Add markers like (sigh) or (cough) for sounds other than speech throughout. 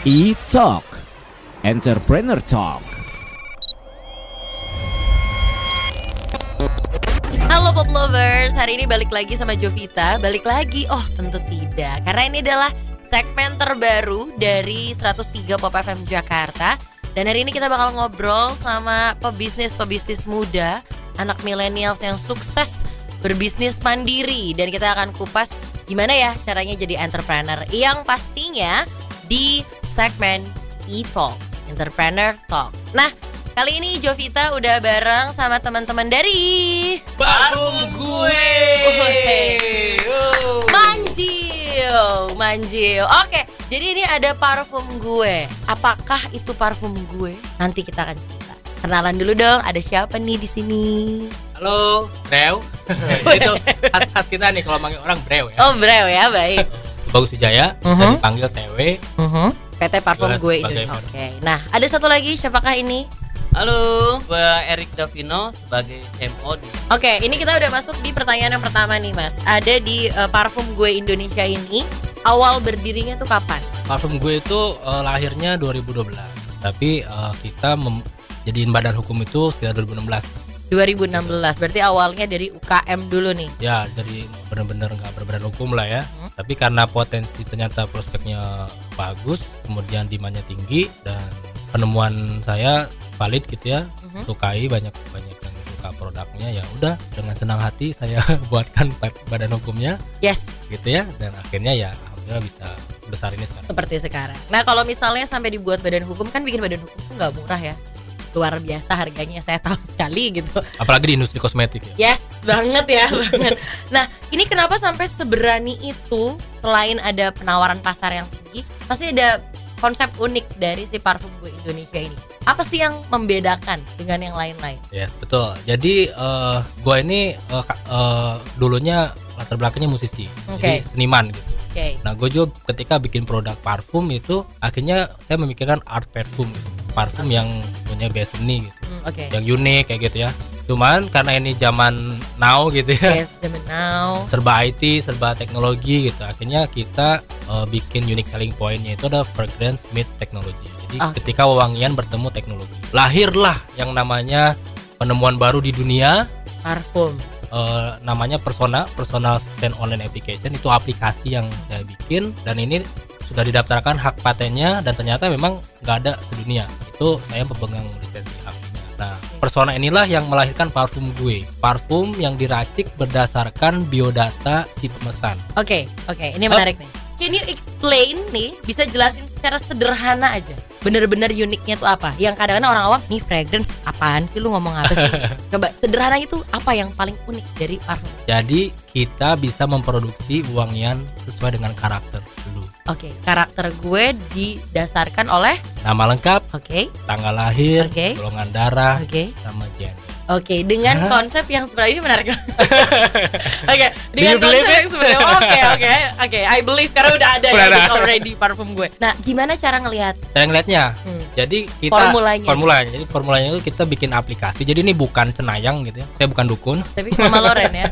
E-Talk. Entrepreneur Talk. Halo Pop Lovers, hari ini balik lagi sama Jovita. Balik lagi? Oh tentu tidak. Karena ini adalah segmen terbaru dari 103 Pop FM Jakarta. Dan hari ini kita bakal ngobrol sama pebisnis-pebisnis muda Anak millennials yang sukses berbisnis mandiri. Dan kita akan kupas gimana ya caranya jadi entrepreneur. Yang pastinya di segmen E-Talk Entrepreneur Talk Nah Kali ini Jovita udah bareng sama teman-teman dari Parfum gue. Manjil, Manjil. Oke, jadi ini ada parfum gue. Apakah itu parfum gue? Nanti kita akan cerita. Kenalan dulu dong. Ada siapa nih di sini? Halo, Brew. (laughs) itu khas khas kita nih kalau manggil orang Brew ya. Oh, Brew ya, baik. Bagus Wijaya, bisa Mhm. dipanggil TW. Mhm. PT Parfum gue Indonesia. Oke. Nah, ada satu lagi siapakah ini? Halo, gue Erik Davino sebagai CMO di Oke, ini kita udah masuk di pertanyaan yang pertama nih, Mas. Ada di eh, parfum gue Indonesia ini awal berdirinya tuh kapan? Parfum gue itu eh, lahirnya 2012. Tapi eh, kita jadiin badan hukum itu sekitar 2016. 2016. Berarti awalnya dari UKM dulu nih. Ya, jadi benar-benar nggak berbadan hukum lah ya. Hmm. Tapi karena potensi ternyata prospeknya bagus, kemudian demandnya tinggi dan penemuan saya valid gitu ya, Mhm. sukai banyak banyak yang suka produknya ya udah dengan senang hati saya (laughs) buatkan ba- badan hukumnya Yes, gitu ya dan akhirnya ya alhamdulillah bisa sebesar ini sekarang. seperti sekarang. Nah, kalau misalnya sampai dibuat badan hukum kan bikin badan hukum tuh nggak murah ya. Luar biasa harganya saya tahu (laughs) sekali gitu. Apalagi di industri kosmetik ya. Yes, banget ya, (laughs) banget. Nah, ini kenapa sampai seberani itu selain ada penawaran pasar yang tinggi, pasti ada konsep unik dari si parfum gue Indonesia ini. Apa sih yang membedakan dengan yang lain-lain? Yes, betul. Jadi eh gua ini ka- eh, dulunya latar belakangnya musisi, Oke. jadi seniman gitu. Oke. Nah, gue juga ketika bikin produk parfum itu akhirnya saya memikirkan art parfum, gitu. Parfum yang punya base seni gitu, Hmm, Oke. yang unik kayak gitu ya. Cuman karena ini zaman now gitu ya, Yes, zaman now. serba IT, serba teknologi gitu. Akhirnya kita eh, bikin unique selling pointnya itu ada fragrance meets technology. Jadi Ah. ketika wewangian bertemu teknologi, lahirlah yang namanya penemuan baru di dunia Parfum. eh, namanya Persona Personal Stand Online Application itu aplikasi yang saya bikin dan ini sudah didaftarkan hak patennya dan ternyata memang nggak ada sedunia itu saya pemegang lisensi haknya nah Persona inilah yang melahirkan parfum gue parfum yang diracik berdasarkan biodata si pemesan Oke, oke, ini menarik nih. Can you explain nih, bisa jelasin secara sederhana aja. Bener-bener uniknya tuh apa? Yang kadang-kadang orang awam, nih fragrance apaan sih lu ngomong apa sih? (laughs) Coba sederhana itu apa yang paling unik dari parfum? jadi kita bisa memproduksi wangian sesuai dengan karakter Oke, karakter gue didasarkan oleh nama lengkap Oke, tanggal lahir Oke. golongan darah oke, sama gender oke, dengan konsep yang sebenarnya ini menarik. (laughs) Oke, dengan you believe konsep yang sebenarnya oke, oke, oke, I believe karena udah ada ya di already parfum gue. Nah, gimana cara ngelihat? saya ngeliatnya Hmm. Jadi kita Formulanya. formulanya. Jadi formulanya itu kita bikin aplikasi. Jadi ini bukan cenayang gitu ya. Saya bukan dukun. Tapi Mama Loren ya.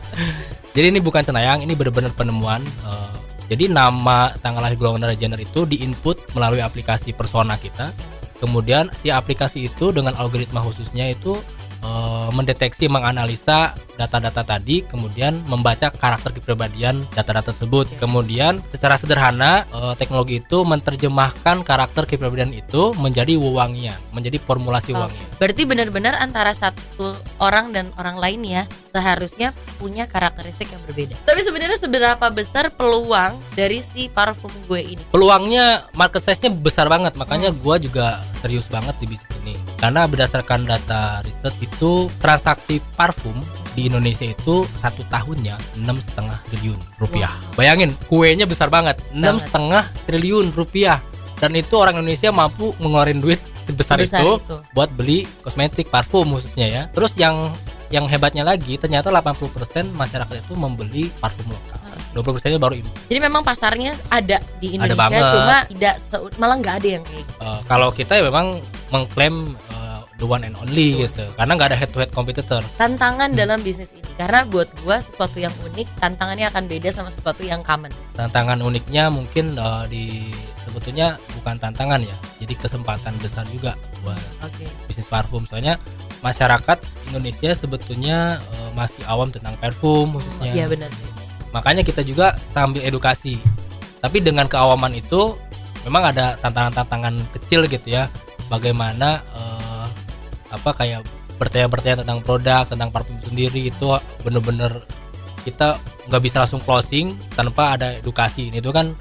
(laughs) Jadi ini bukan cenayang, ini benar-benar penemuan. Eh, jadi nama tanggal lahir golongan darah gender itu diinput melalui aplikasi persona kita. Kemudian si aplikasi itu dengan algoritma khususnya itu eh, mendeteksi, menganalisa data-data tadi, kemudian membaca karakter kepribadian data-data tersebut. Kemudian secara sederhana eh, teknologi itu menerjemahkan karakter kepribadian itu menjadi wewangian, menjadi formulasi Oh. Berarti benar-benar antara satu orang dan orang lain ya seharusnya punya karakteristik yang berbeda. Tapi sebenarnya seberapa besar peluang dari si parfum gue ini? peluangnya market size-nya besar banget. Makanya gua juga serius banget di bisnis ini. Karena berdasarkan data riset itu transaksi parfum di Indonesia itu satu tahunnya enam setengah triliun rupiah. Bayangin kuenya besar banget. Enam setengah triliun rupiah. Dan itu orang Indonesia mampu mengeluarin duit sebesar Sebesar itu, itu. buat beli kosmetik parfum khususnya ya. Terus yang yang hebatnya lagi ternyata 80% masyarakat itu membeli parfum lokal 20 persennya baru impor Jadi memang pasarnya ada di Ada Indonesia banget. cuma tidak malah nggak ada yang kayak gitu. Eh, kalau kita ya memang mengklaim eh, the one and only gitu karena nggak ada head to head competitor Tantangan Hmm. dalam bisnis ini karena buat gua sesuatu yang unik tantangannya akan beda sama sesuatu yang common. tantangan uniknya mungkin eh, di sebetulnya bukan tantangan ya jadi kesempatan besar juga buat Oke. bisnis parfum soalnya masyarakat Indonesia sebetulnya eh, masih awam tentang parfum khususnya. Iya benar. Makanya kita juga sambil edukasi. Tapi dengan keawaman itu memang ada tantangan-tantangan kecil gitu ya. Bagaimana eh, apa kayak bertanya-bertanya tentang produk tentang parfum sendiri itu bener-bener kita nggak bisa langsung closing tanpa ada edukasi. Itu kan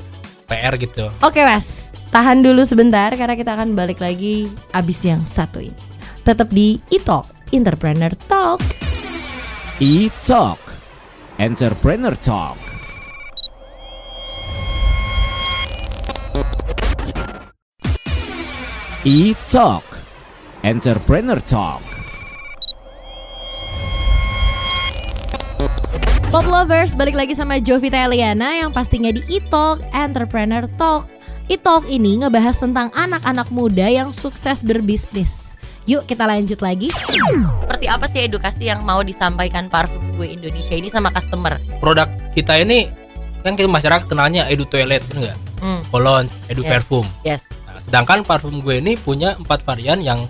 PR gitu. Oke mas, tahan dulu sebentar karena kita akan balik lagi abis yang satu ini. Tetap di e-talk, Entrepreneur Talk. E-Talk Entrepreneur Talk E-Talk Entrepreneur Talk Pop lovers, balik lagi sama Jovita Eliana yang pastinya di e-talk, Entrepreneur Talk. E-talk ini ngebahas tentang anak-anak muda yang sukses berbisnis. Yuk kita lanjut lagi. Seperti apa sih edukasi yang mau disampaikan parfum gue Indonesia ini sama customer? produk kita ini kan kita masyarakat kenalnya edu toilet bener nggak Hmm. cologne edu Yes. parfum Yes. Nah, sedangkan parfum gue ini punya empat varian yang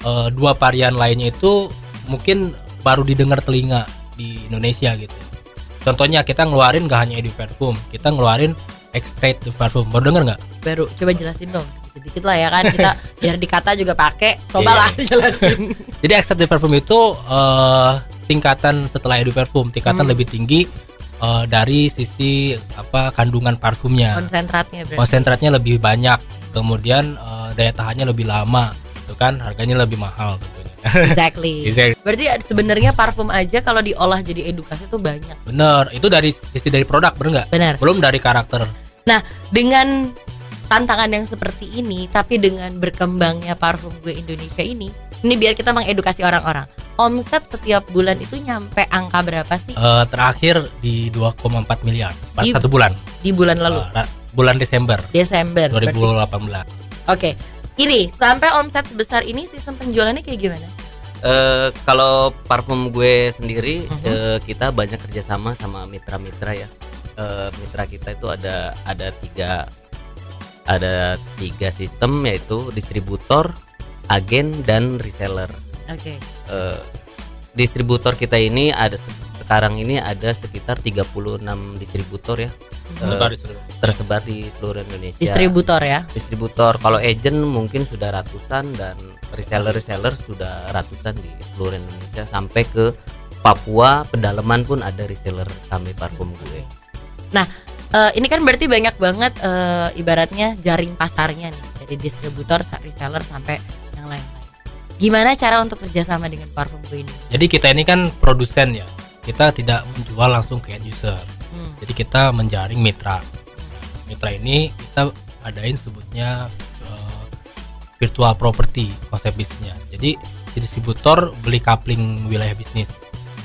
eh, dua varian lainnya itu mungkin baru didengar telinga di Indonesia gitu. Contohnya kita ngeluarin gak hanya edu parfum, kita ngeluarin extrait de parfum. Baru denger nggak? Baru coba jelasin dong. Dikit-dikit lah ya kan kita (laughs) biar dikata juga pakai. Cobalah Iya. jelasin. (laughs) Jadi extrait de parfum itu eh, tingkatan setelah edu parfum, tingkatan Hmm. lebih tinggi eh, dari sisi apa kandungan parfumnya. Konsentratnya berarti. konsentratnya lebih banyak kemudian eh, daya tahannya lebih lama itu kan harganya lebih mahal tentunya Exactly. (laughs) Exactly. Berarti sebenarnya parfum aja kalau diolah jadi edukasi tuh banyak. bener itu dari sisi dari produk bener nggak Benar. belum dari karakter Nah, dengan tantangan yang seperti ini, tapi dengan berkembangnya parfum gue Indonesia ini, ini biar kita mengedukasi orang-orang. Omset setiap bulan itu nyampe angka berapa sih Eh, terakhir di 2,4 miliar pada Di- satu bulan di bulan lalu? Ra- bulan Desember Desember. berarti. 2018 Oke. Ini sampai omset sebesar ini sistem penjualannya kayak gimana? Eh, kalau parfum gue sendiri Mhm. eh, kita banyak kerjasama sama mitra-mitra ya. Eh, mitra kita itu ada ada tiga ada tiga sistem yaitu distributor, agen dan reseller. Oke. Eh, distributor kita ini ada se- sekarang ini ada sekitar 36 distributor ya Sebar di seluruh tersebar di seluruh Indonesia. Distributor ya. distributor kalau agent mungkin sudah ratusan dan reseller reseller sudah ratusan di seluruh Indonesia sampai ke Papua pedalaman pun ada reseller kami parfum gue Eh, ini kan berarti banyak banget eh, ibaratnya jaring pasarnya nih dari distributor, reseller sampai yang lain-lain. Gimana cara untuk kerjasama dengan parfum ini? jadi kita ini kan produsen ya kita tidak menjual langsung ke end user Hmm. jadi kita menjaring mitra mitra ini kita adain sebutnya eh, virtual property konsep bisnisnya jadi distributor beli coupling wilayah bisnis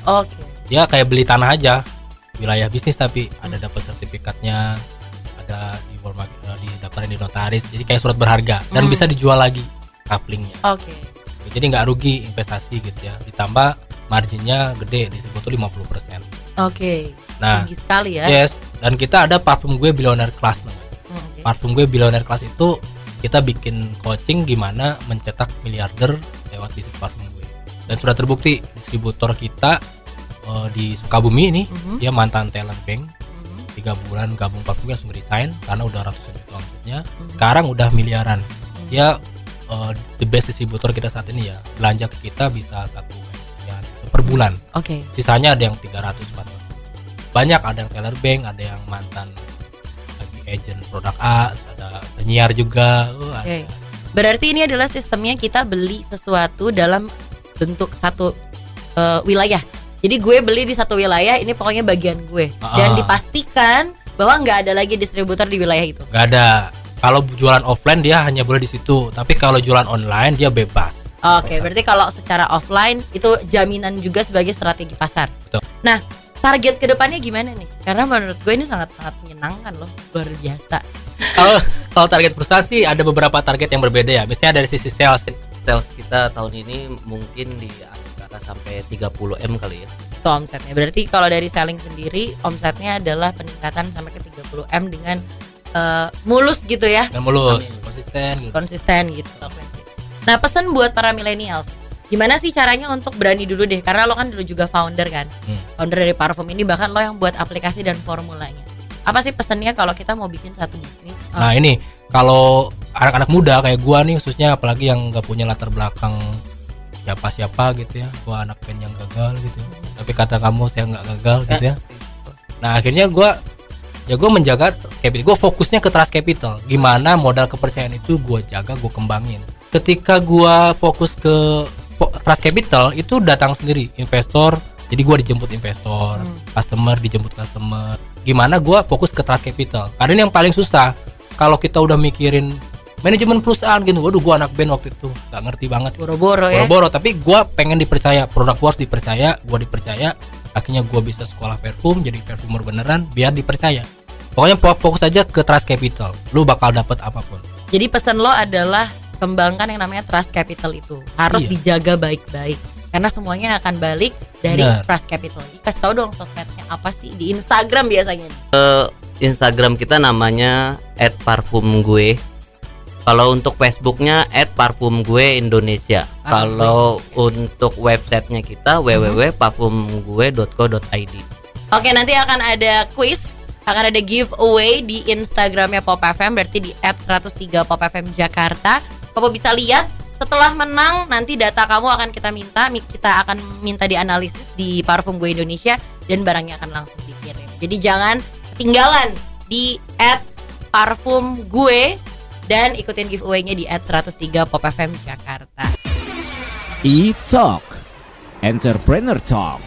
Oke. dia kayak beli tanah aja wilayah bisnis tapi ada dapat sertifikatnya ada di eh, di daftarin di notaris jadi kayak surat berharga dan Hmm. bisa dijual lagi couplingnya Oke. jadi nggak rugi investasi gitu ya ditambah marginnya gede distributor 50% Oke. nah Tinggi sekali ya. yes dan kita ada parfum gue billionaire class namanya Hmm, oke. parfum gue billionaire class itu kita bikin coaching gimana mencetak miliarder lewat bisnis parfum gue dan sudah terbukti distributor kita eh, di Sukabumi ini Mhm, dia mantan talent bank mhm, tiga bulan gabung parfumnya langsung resign karena udah ratusan juta omsetnya mhm. sekarang udah miliaran Mhm. dia eh, the best distributor kita saat ini ya belanja ke kita bisa satu sekian per bulan Oke. sisanya ada yang 300 400 banyak ada yang teller bank ada yang mantan agent produk A ada penyiar juga uh, ada. Oke. Berarti ini adalah sistemnya kita beli sesuatu dalam bentuk satu eh, wilayah. Jadi gue beli di satu wilayah, ini pokoknya bagian gue. Dan Ah. dipastikan bahwa nggak ada lagi distributor di wilayah itu. nggak ada kalau jualan offline dia hanya boleh di situ tapi kalau jualan online dia bebas Oke, Bisa. berarti kalau secara offline itu jaminan juga sebagai strategi pasar. Betul. Nah, target ke depannya gimana nih? Karena menurut gue ini sangat-sangat menyenangkan loh, luar biasa. kalau kalau target perusahaan sih ada beberapa target yang berbeda ya misalnya dari sisi sales sales kita tahun ini mungkin di sampai 30 m kali ya. Itu omsetnya. Berarti kalau dari selling sendiri, omsetnya adalah peningkatan sampai ke 30 m dengan eh, mulus gitu ya? Dan mulus konsisten gitu. Konsisten gitu nah pesan buat para milenial gimana sih caranya untuk berani dulu deh? Karena lo kan dulu juga founder kan? Hmm. founder dari parfum ini bahkan lo yang buat aplikasi dan formulanya. Apa sih pesannya kalau kita mau bikin satu bisnis? Oh, Nah ini kalau anak-anak muda kayak gua nih khususnya apalagi yang nggak punya latar belakang siapa-siapa gitu ya, gua anak band yang gagal gitu. Tapi kata kamu saya nggak gagal gitu ya. Nah akhirnya gua ya gua menjaga capital, gua fokusnya ke trust capital. Gimana modal kepercayaan itu gua jaga, gua kembangin. Ketika gua fokus ke trust capital itu datang sendiri investor. Jadi gua dijemput investor, customer dijemput customer. Gimana gua fokus ke trust capital? Karena ini yang paling susah kalau kita udah mikirin manajemen perusahaan gitu. Waduh gua anak band waktu itu. Nggak ngerti banget. Boro-boro ya. Boro-boro tapi gua pengen dipercaya. Produk gua harus dipercaya gua dipercaya. Akhirnya gua bisa sekolah parfum jadi parfumer beneran biar dipercaya. Pokoknya fo- fokus aja ke trust capital. Lu bakal dapat apa pun. Jadi pesan lo adalah kembangkan yang namanya trust capital itu. Harus Iya. dijaga baik-baik. Karena semuanya akan balik dari Benar. trust capital. Jadi, kasih tau dong sosmednya apa sih di Instagram biasanya. Nih. Instagram kita namanya @parfumgue. Kalau untuk Facebooknya @parfumgue Indonesia. Kalau untuk websitenya kita www.parfumgue.co.id. Oke nanti akan ada quiz akan ada giveaway di Instagramnya Pop FM berarti di @103 Pop FM Jakarta. Kamu bisa lihat setelah menang nanti data kamu akan kita minta mi- kita akan minta dianalisis di Parfum Gue Indonesia dan barangnya akan langsung dikirim. Jadi jangan ketinggalan di @parfum gue dan ikutin giveaway-nya di @103 Pop FM Jakarta. E-Talk Entrepreneur Talk